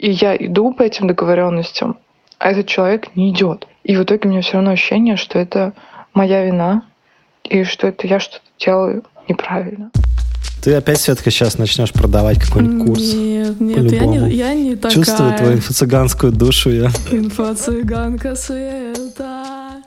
И я иду по этим договоренностям, а этот человек не идет. И в итоге у меня все равно ощущение, что это моя вина, и что это я что-то делаю неправильно. Ты опять, Светка, сейчас начнешь продавать какой-нибудь курс? Нет, нет, я не, я не такая. Чувствую твою инфо-цыганскую душу я. Инфо-цыганка Света.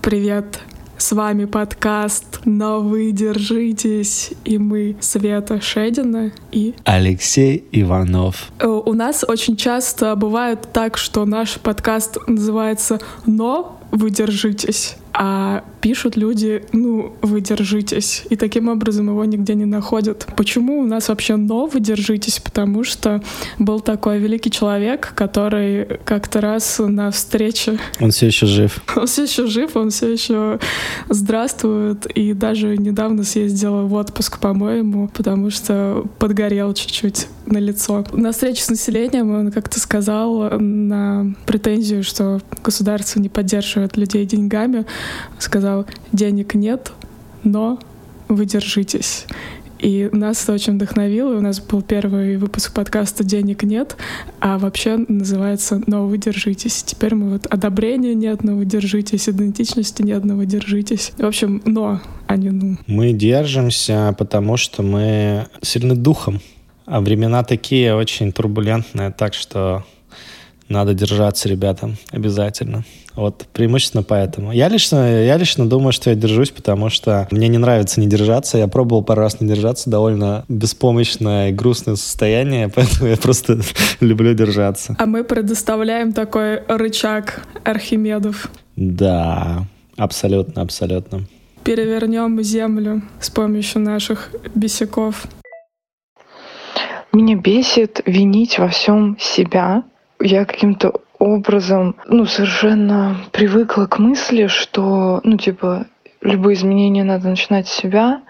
Привет! С вами подкаст «Но вы держитесь» и мы Света Шедина и Алексей Иванов. Э, у нас очень часто бывает так, что наш подкаст называется «Но вы держитесь» а пишут люди, ну, вы держитесь, и таким образом его нигде не находят. Почему у нас вообще «но вы держитесь»? Потому что был такой великий человек, который как-то раз на встрече... Он все еще жив. Он все еще жив, он все еще здравствует, и даже недавно съездил в отпуск, по-моему, потому что подгорел чуть-чуть на лицо. На встрече с населением он как-то сказал на претензию, что государство не поддерживает людей деньгами, сказал, денег нет, но вы держитесь. И нас это очень вдохновило. У нас был первый выпуск подкаста «Денег нет», а вообще называется «Но вы держитесь». Теперь мы вот одобрения нет, но вы держитесь, идентичности нет, но вы держитесь. В общем, «но», а не «ну». Мы держимся, потому что мы сильны духом. А времена такие очень турбулентные, так что надо держаться, ребята, обязательно. Вот преимущественно поэтому. Я лично, я лично думаю, что я держусь, потому что мне не нравится не держаться. Я пробовал пару раз не держаться, довольно беспомощное и грустное состояние, поэтому я просто люблю держаться. А мы предоставляем такой рычаг Архимедов. Да, абсолютно, абсолютно. Перевернем землю с помощью наших бесяков. Меня бесит винить во всем себя, я каким-то образом, ну, совершенно привыкла к мысли, что, ну, типа, любые изменения надо начинать с себя,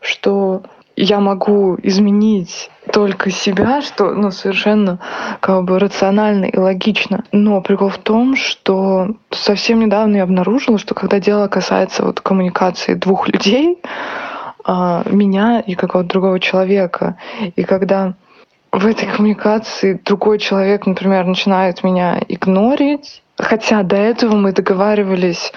что я могу изменить только себя, что ну, совершенно как бы рационально и логично. Но прикол в том, что совсем недавно я обнаружила, что когда дело касается вот коммуникации двух людей, а, меня и какого-то другого человека, и когда в этой коммуникации другой человек, например, начинает меня игнорить, хотя до этого мы договаривались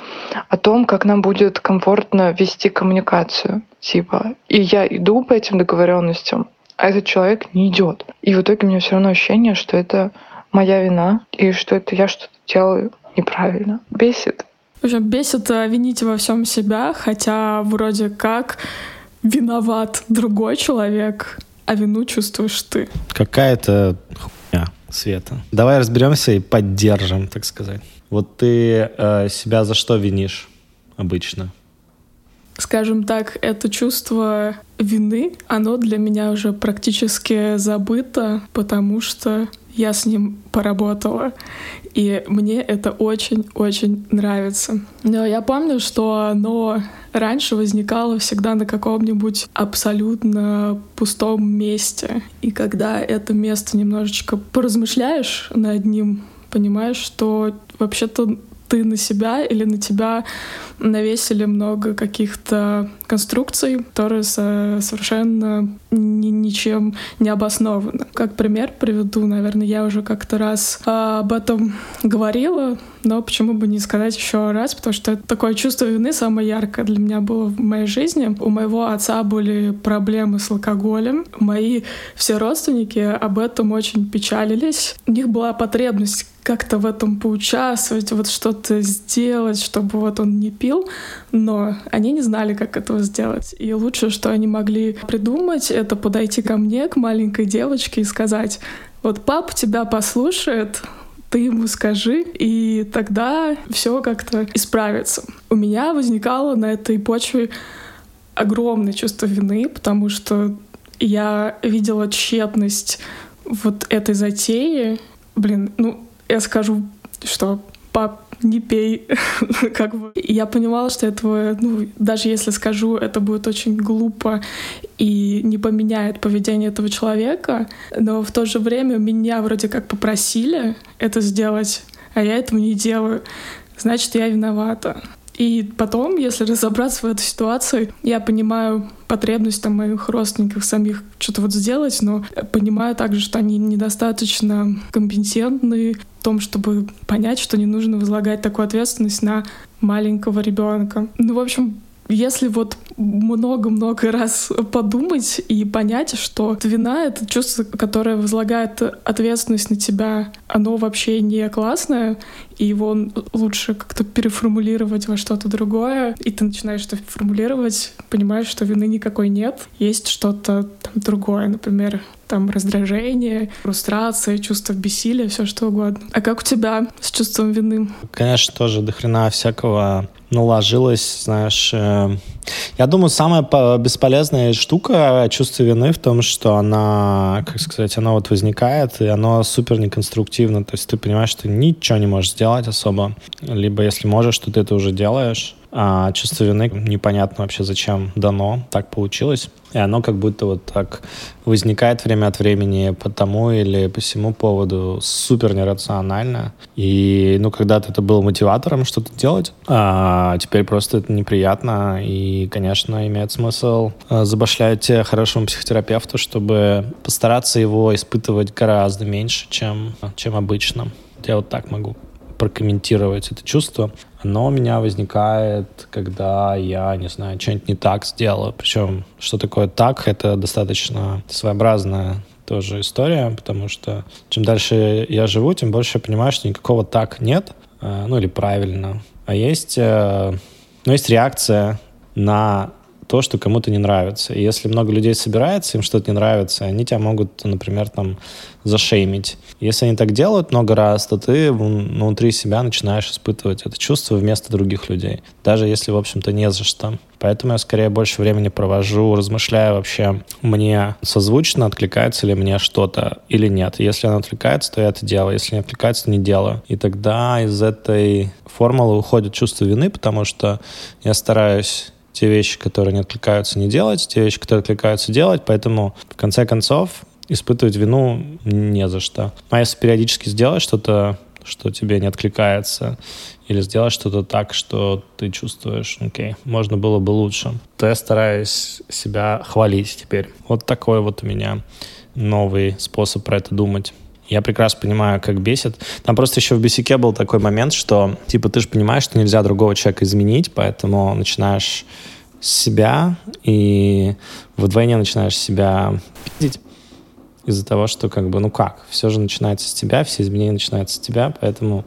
о том, как нам будет комфортно вести коммуникацию, типа, и я иду по этим договоренностям, а этот человек не идет. И в итоге у меня все равно ощущение, что это моя вина и что это я что-то делаю неправильно. Бесит. В общем, бесит э, винить во всем себя, хотя вроде как виноват другой человек, а вину чувствуешь ты. Какая-то хуйня, Света. Давай разберемся и поддержим, так сказать. Вот ты э, себя за что винишь обычно? Скажем так, это чувство вины, оно для меня уже практически забыто, потому что я с ним поработала. И мне это очень-очень нравится. Но я помню, что оно раньше возникало всегда на каком-нибудь абсолютно пустом месте. И когда это место немножечко поразмышляешь над ним, понимаешь, что вообще-то ты на себя или на тебя навесили много каких-то конструкций, которые совершенно ни, ничем не обоснованы. Как пример приведу, наверное, я уже как-то раз а, об этом говорила, но почему бы не сказать еще раз, потому что такое чувство вины самое яркое для меня было в моей жизни. У моего отца были проблемы с алкоголем. Мои все родственники об этом очень печалились. У них была потребность как-то в этом поучаствовать, вот что-то сделать, чтобы вот он не пил, но они не знали, как этого сделать. И лучшее, что они могли придумать, это подойти ко мне, к маленькой девочке и сказать, вот пап тебя послушает, ты ему скажи, и тогда все как-то исправится. У меня возникало на этой почве огромное чувство вины, потому что я видела тщетность вот этой затеи. Блин, ну, я скажу, что пап, не пей. как бы. Я понимала, что этого, ну, даже если скажу, это будет очень глупо и не поменяет поведение этого человека, но в то же время меня вроде как попросили это сделать, а я этого не делаю. Значит, я виновата. И потом, если разобраться в этой ситуации, я понимаю, потребность там моих родственников самих что-то вот сделать, но понимаю также, что они недостаточно компетентны в том, чтобы понять, что не нужно возлагать такую ответственность на маленького ребенка. Ну, в общем, если вот много-много раз подумать и понять, что вина — это чувство, которое возлагает ответственность на тебя, оно вообще не классное, и его лучше как-то переформулировать во что-то другое, и ты начинаешь это формулировать, понимаешь, что вины никакой нет, есть что-то другое, например, там раздражение, фрустрация, чувство бессилия, все что угодно. А как у тебя с чувством вины? Конечно, тоже дохрена всякого наложилось, знаешь. Я думаю, самая бесполезная штука чувство вины в том, что она, как сказать, она вот возникает, и оно супер неконструктивно. То есть ты понимаешь, что ничего не можешь сделать особо. Либо если можешь, то ты это уже делаешь а чувство вины непонятно вообще зачем дано, так получилось. И оно как будто вот так возникает время от времени по тому или по всему поводу супер нерационально. И, ну, когда-то это было мотиватором что-то делать, а теперь просто это неприятно. И, конечно, имеет смысл а, забашлять хорошему психотерапевту, чтобы постараться его испытывать гораздо меньше, чем, чем обычно. Я вот так могу прокомментировать это чувство. Оно у меня возникает, когда я, не знаю, что-нибудь не так сделаю. Причем, что такое так, это достаточно своеобразная тоже история, потому что чем дальше я живу, тем больше я понимаю, что никакого так нет, э, ну или правильно. А есть, э, ну, есть реакция на то, что кому-то не нравится. И если много людей собирается, им что-то не нравится, они тебя могут, например, там зашеймить. Если они так делают много раз, то ты внутри себя начинаешь испытывать это чувство вместо других людей. Даже если, в общем-то, не за что. Поэтому я скорее больше времени провожу, размышляя вообще, мне созвучно, откликается ли мне что-то или нет. Если оно отвлекается, то я это делаю. Если не отвлекается, то не делаю. И тогда из этой формулы уходит чувство вины, потому что я стараюсь те вещи, которые не откликаются, не делать, те вещи, которые откликаются, делать. Поэтому, в конце концов, испытывать вину не за что. А если периодически сделать что-то, что тебе не откликается, или сделать что-то так, что ты чувствуешь, окей, можно было бы лучше, то я стараюсь себя хвалить теперь. Вот такой вот у меня новый способ про это думать. Я прекрасно понимаю, как бесит. Там просто еще в бесике был такой момент, что, типа, ты же понимаешь, что нельзя другого человека изменить, поэтому начинаешь себя и вдвойне начинаешь себя пиздить из-за того, что как бы, ну как, все же начинается с тебя, все изменения начинаются с тебя, поэтому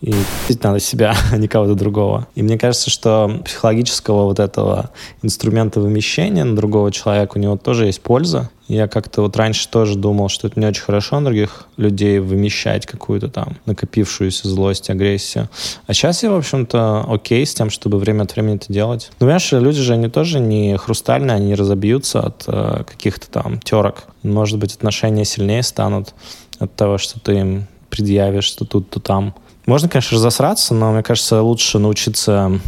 и надо себя, а не кого-то другого. И мне кажется, что психологического вот этого инструмента вымещения на другого человека у него тоже есть польза. Я как-то вот раньше тоже думал, что это не очень хорошо на других людей вымещать какую-то там накопившуюся злость, агрессию. А сейчас я, в общем-то, окей с тем, чтобы время от времени это делать. Но, понимаешь, люди же, они тоже не хрустальные, они не разобьются от э, каких-то там терок. Может быть, отношения сильнее станут от того, что ты им предъявишь, что тут, то там. Можно, конечно, разосраться, но мне кажется, лучше научиться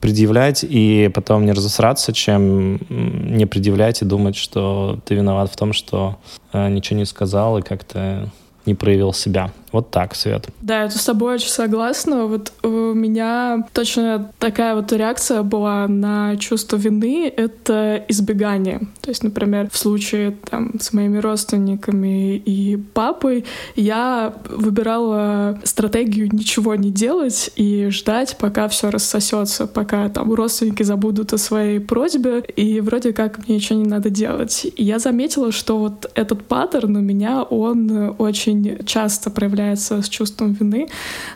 предъявлять и потом не разосраться, чем не предъявлять и думать, что ты виноват в том, что э, ничего не сказал и как-то не проявил себя. Вот так, Свет. Да, я с тобой очень согласна. Вот у меня точно такая вот реакция была на чувство вины — это избегание. То есть, например, в случае там с моими родственниками и папой я выбирала стратегию ничего не делать и ждать, пока все рассосется, пока там родственники забудут о своей просьбе, и вроде как мне ничего не надо делать. И я заметила, что вот этот паттерн у меня, он очень часто проявляется справляется с чувством вины.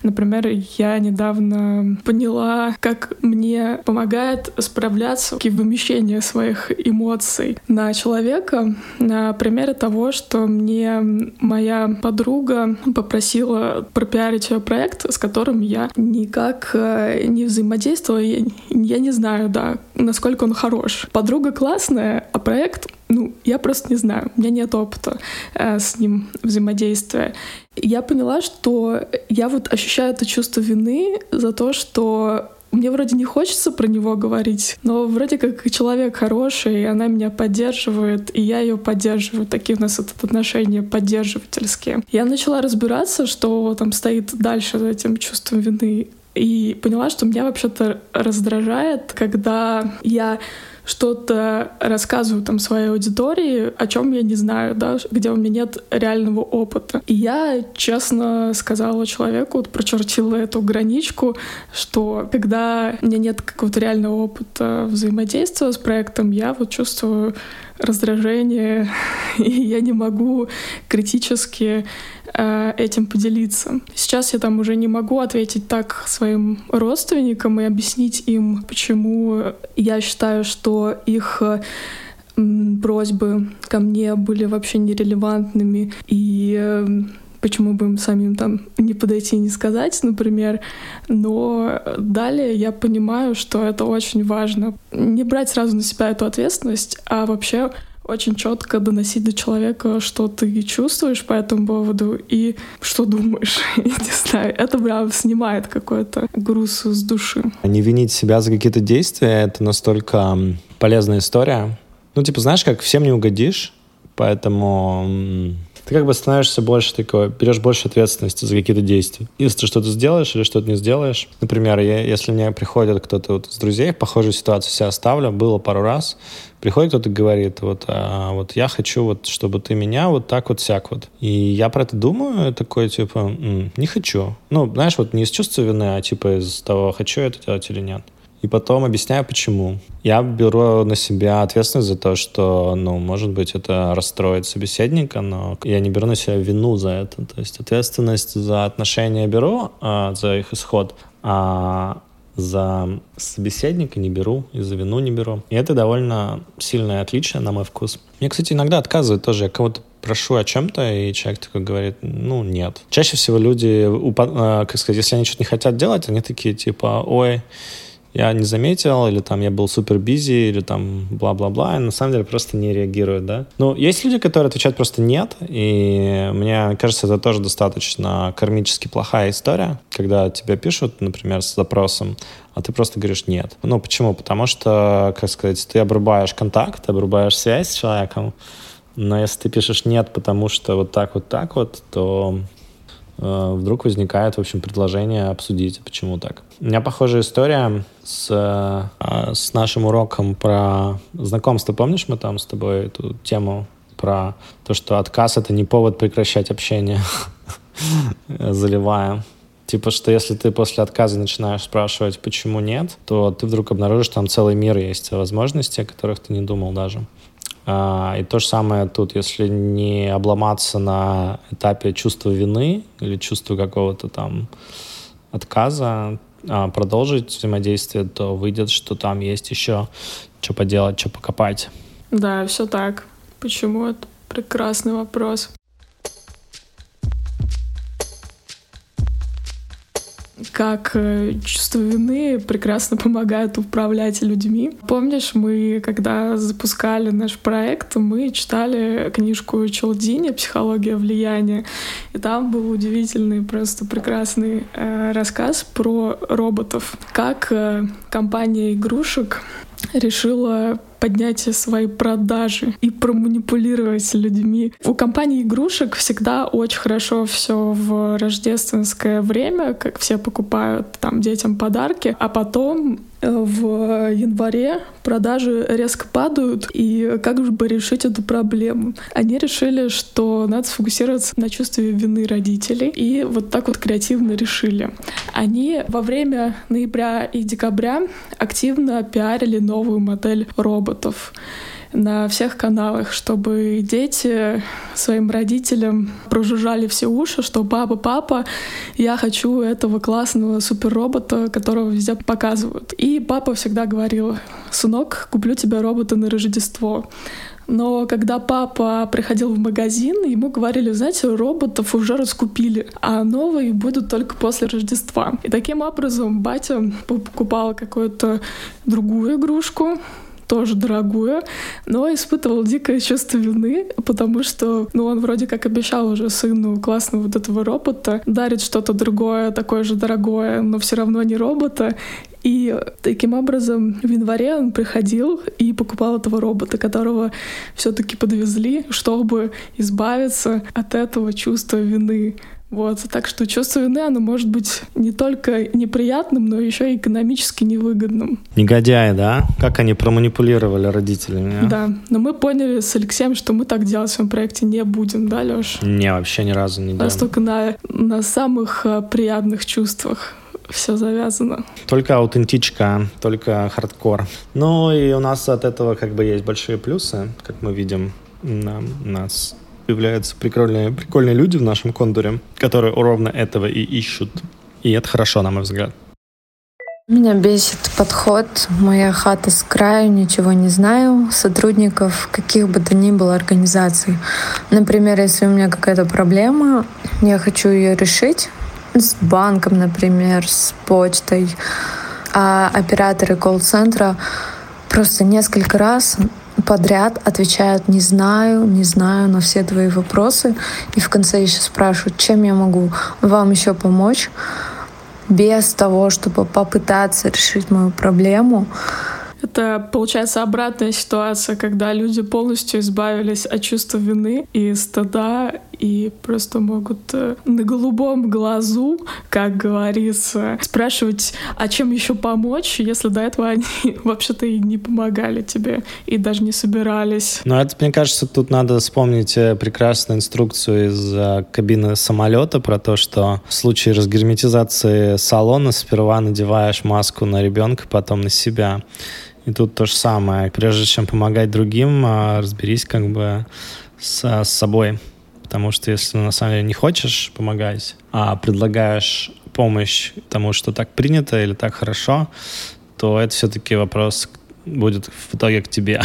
Например, я недавно поняла, как мне помогает справляться вымещение своих эмоций на человека на примере того, что мне моя подруга попросила пропиарить ее проект, с которым я никак э, не взаимодействовала. Я не знаю, да, насколько он хорош. Подруга классная, а проект ну, я просто не знаю, у меня нет опыта э, с ним взаимодействия. Я поняла, что я вот ощущаю это чувство вины за то, что мне вроде не хочется про него говорить, но вроде как человек хороший, и она меня поддерживает, и я ее поддерживаю. Такие у нас это отношения поддерживательские. Я начала разбираться, что там стоит дальше за этим чувством вины, и поняла, что меня вообще-то раздражает, когда я что-то рассказываю там своей аудитории, о чем я не знаю, да, где у меня нет реального опыта. И я честно сказала человеку, вот прочертила эту граничку, что когда у меня нет какого-то реального опыта взаимодействия с проектом, я вот чувствую раздражение, и я не могу критически э, этим поделиться. Сейчас я там уже не могу ответить так своим родственникам и объяснить им, почему я считаю, что их просьбы ко мне были вообще нерелевантными и э, почему бы им самим там не подойти и не сказать, например. Но далее я понимаю, что это очень важно. Не брать сразу на себя эту ответственность, а вообще очень четко доносить до человека, что ты чувствуешь по этому поводу и что думаешь. Я не знаю, это прям снимает какой-то груз с души. Не винить себя за какие-то действия — это настолько полезная история. Ну, типа, знаешь, как всем не угодишь, поэтому ты как бы становишься больше такой, берешь больше ответственности за какие-то действия. Если ты что-то сделаешь или что-то не сделаешь, например, я, если мне приходит кто-то вот из друзей, похожую ситуацию себя оставлю, было пару раз, приходит кто-то и говорит, вот, а, вот я хочу, вот, чтобы ты меня вот так вот сяк вот. И я про это думаю, такой, типа, м-м, не хочу. Ну, знаешь, вот не из чувства вины, а типа из того, хочу это делать или нет и потом объясняю, почему. Я беру на себя ответственность за то, что, ну, может быть, это расстроит собеседника, но я не беру на себя вину за это. То есть ответственность за отношения беру, а, за их исход, а за собеседника не беру, и за вину не беру. И это довольно сильное отличие, на мой вкус. Мне, кстати, иногда отказывают тоже. Я кого-то прошу о чем-то, и человек такой говорит, ну, нет. Чаще всего люди, а, как сказать, если они что-то не хотят делать, они такие, типа, ой, я не заметил, или там я был супер бизи, или там бла-бла-бла, и на самом деле просто не реагируют, да. Ну, есть люди, которые отвечают просто нет, и мне кажется, это тоже достаточно кармически плохая история, когда тебя пишут, например, с запросом, а ты просто говоришь нет. Ну, почему? Потому что, как сказать, ты обрубаешь контакт, обрубаешь связь с человеком, но если ты пишешь нет, потому что вот так вот так вот, то вдруг возникает, в общем, предложение обсудить, почему так. У меня похожая история с, э, с нашим уроком про знакомство. Помнишь, мы там с тобой эту тему про то, что отказ — это не повод прекращать общение, заливая. Типа, что если ты после отказа начинаешь спрашивать, почему нет, то ты вдруг обнаружишь, что там целый мир есть возможностей, о которых ты не думал даже. А, и то же самое тут, если не обломаться на этапе чувства вины или чувства какого-то там отказа, а продолжить взаимодействие, то выйдет, что там есть еще что поделать, что покопать. Да, все так. Почему? Это прекрасный вопрос. Как э, чувство вины прекрасно помогает управлять людьми. Помнишь, мы, когда запускали наш проект, мы читали книжку Челдини «Психология влияния», и там был удивительный, просто прекрасный э, рассказ про роботов. Как э, компания игрушек решила поднять свои продажи и проманипулировать людьми. У компании игрушек всегда очень хорошо все в рождественское время, как все покупают там детям подарки, а потом в январе продажи резко падают, и как же бы решить эту проблему? Они решили, что надо сфокусироваться на чувстве вины родителей, и вот так вот креативно решили. Они во время ноября и декабря активно пиарили новую модель роботов на всех каналах, чтобы дети своим родителям прожужжали все уши, что папа, папа, я хочу этого классного суперробота, которого везде показывают. И папа всегда говорил, сынок, куплю тебе робота на Рождество. Но когда папа приходил в магазин, ему говорили, знаете, роботов уже раскупили, а новые будут только после Рождества. И таким образом батя покупал какую-то другую игрушку, тоже дорогую, но испытывал дикое чувство вины, потому что, ну, он вроде как обещал уже сыну классного вот этого робота, дарит что-то другое, такое же дорогое, но все равно не робота, и таким образом в январе он приходил и покупал этого робота, которого все-таки подвезли, чтобы избавиться от этого чувства вины. Вот, так что чувство вины, оно может быть не только неприятным, но еще и экономически невыгодным. Негодяи, да? Как они проманипулировали родителями? А? Да, но мы поняли с Алексеем, что мы так делать в своем проекте не будем, да, Леш? Не, вообще ни разу не делаем. Настолько на, на самых а, приятных чувствах все завязано. Только аутентичка, только хардкор. Ну и у нас от этого как бы есть большие плюсы, как мы видим. На, нас появляются прикольные, прикольные люди в нашем кондуре, которые ровно этого и ищут. И это хорошо, на мой взгляд. Меня бесит подход. Моя хата с краю, ничего не знаю. Сотрудников каких бы то ни было организаций. Например, если у меня какая-то проблема, я хочу ее решить, с банком, например, с почтой. А операторы колл-центра просто несколько раз подряд отвечают «не знаю, не знаю» на все твои вопросы. И в конце еще спрашивают, чем я могу вам еще помочь, без того, чтобы попытаться решить мою проблему. Это, получается, обратная ситуация, когда люди полностью избавились от чувства вины и стыда, и просто могут э, на голубом глазу, как говорится, спрашивать, а чем еще помочь, если до этого они вообще-то и не помогали тебе, и даже не собирались. Ну, это, мне кажется, тут надо вспомнить э, прекрасную инструкцию из э, кабины самолета про то, что в случае разгерметизации салона сперва надеваешь маску на ребенка, потом на себя. И тут то же самое. Прежде чем помогать другим, а, разберись как бы с, с собой. Потому что если на самом деле не хочешь помогать, а предлагаешь помощь тому, что так принято или так хорошо, то это все-таки вопрос будет в итоге к тебе.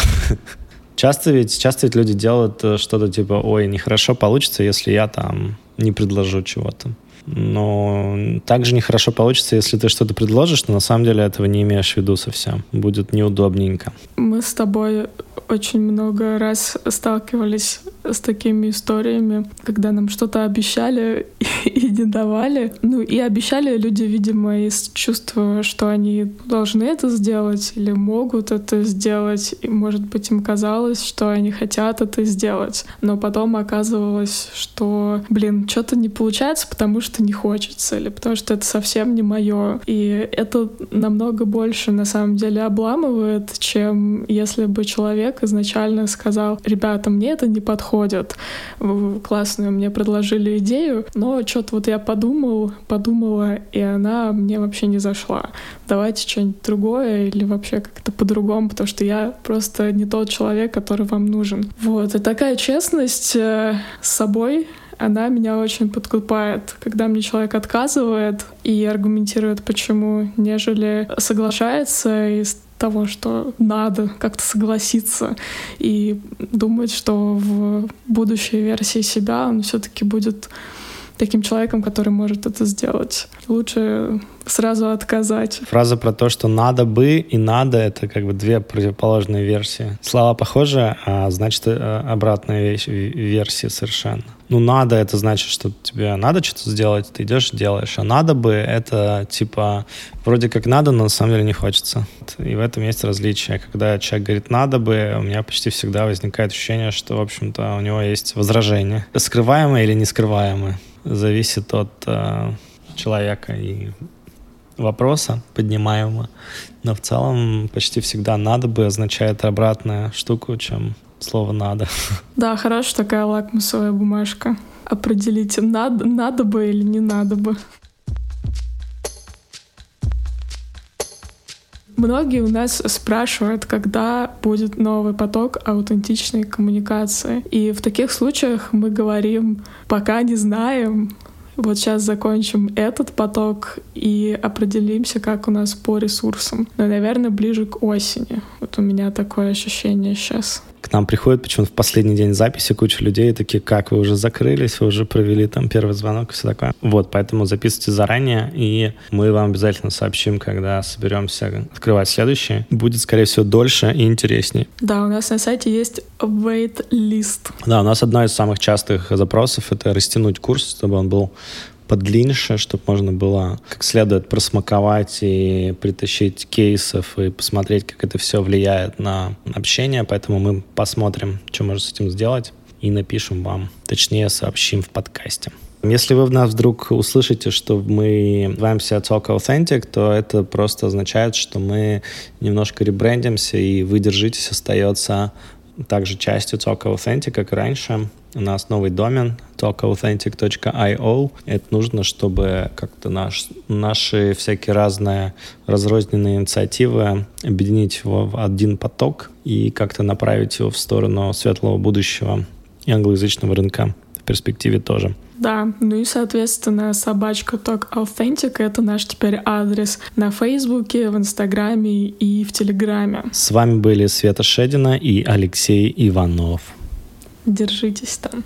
Часто ведь, часто ведь люди делают э, что-то типа, ой, нехорошо получится, если я там не предложу чего-то. Но также нехорошо получится, если ты что-то предложишь, но на самом деле этого не имеешь в виду совсем. Будет неудобненько. Мы с тобой очень много раз сталкивались с такими историями, когда нам что-то обещали и не давали. Ну и обещали люди, видимо, из чувства, что они должны это сделать или могут это сделать. И, может быть, им казалось, что они хотят это сделать. Но потом оказывалось, что, блин, что-то не получается, потому что не хочется, или потому что это совсем не мое. И это намного больше на самом деле обламывает, чем если бы человек изначально сказал, ребята, мне это не подходит, подходят. Классную мне предложили идею, но что-то вот я подумал, подумала, и она мне вообще не зашла. Давайте что-нибудь другое или вообще как-то по-другому, потому что я просто не тот человек, который вам нужен. Вот, и такая честность э, с собой она меня очень подкупает, когда мне человек отказывает и аргументирует, почему, нежели соглашается и того, что надо как-то согласиться и думать, что в будущей версии себя он все-таки будет таким человеком, который может это сделать. Лучше сразу отказать. Фраза про то, что надо бы и надо, это как бы две противоположные версии. Слова похожи, а значит э, обратная вещь, версия совершенно. Ну, надо, это значит, что тебе надо что-то сделать, ты идешь делаешь. А надо бы, это типа вроде как надо, но на самом деле не хочется. И в этом есть различие. Когда человек говорит «надо бы», у меня почти всегда возникает ощущение, что, в общем-то, у него есть возражение. Скрываемое или не скрываемое зависит от э, человека и вопроса поднимаемого. Но в целом почти всегда «надо бы» означает обратная штуку, чем слово «надо». Да, хорошая такая лакмусовая бумажка. Определите, надо, надо бы или не надо бы. Многие у нас спрашивают, когда будет новый поток аутентичной коммуникации. И в таких случаях мы говорим, пока не знаем, вот сейчас закончим этот поток и определимся, как у нас по ресурсам. Но, наверное, ближе к осени. Вот у меня такое ощущение сейчас к нам приходит почему-то в последний день записи куча людей, такие, как, вы уже закрылись, вы уже провели там первый звонок и все такое. Вот, поэтому записывайте заранее, и мы вам обязательно сообщим, когда соберемся открывать следующий. Будет, скорее всего, дольше и интереснее. Да, у нас на сайте есть wait-лист. Да, у нас одно из самых частых запросов — это растянуть курс, чтобы он был подлиннее, чтобы можно было как следует просмаковать и притащить кейсов и посмотреть, как это все влияет на общение. Поэтому мы посмотрим, что можно с этим сделать и напишем вам, точнее сообщим в подкасте. Если вы в нас вдруг услышите, что мы называемся Talk Authentic, то это просто означает, что мы немножко ребрендимся, и вы держитесь остается также частью Talk Authentic, как и раньше. У нас новый домен talkauthentic.io. Это нужно, чтобы как-то наш, наши всякие разные разрозненные инициативы объединить в один поток и как-то направить его в сторону светлого будущего и англоязычного рынка перспективе тоже. Да, ну и, соответственно, собачка Talk Authentic — это наш теперь адрес на Фейсбуке, в Инстаграме и в Телеграме. С вами были Света Шедина и Алексей Иванов. Держитесь там.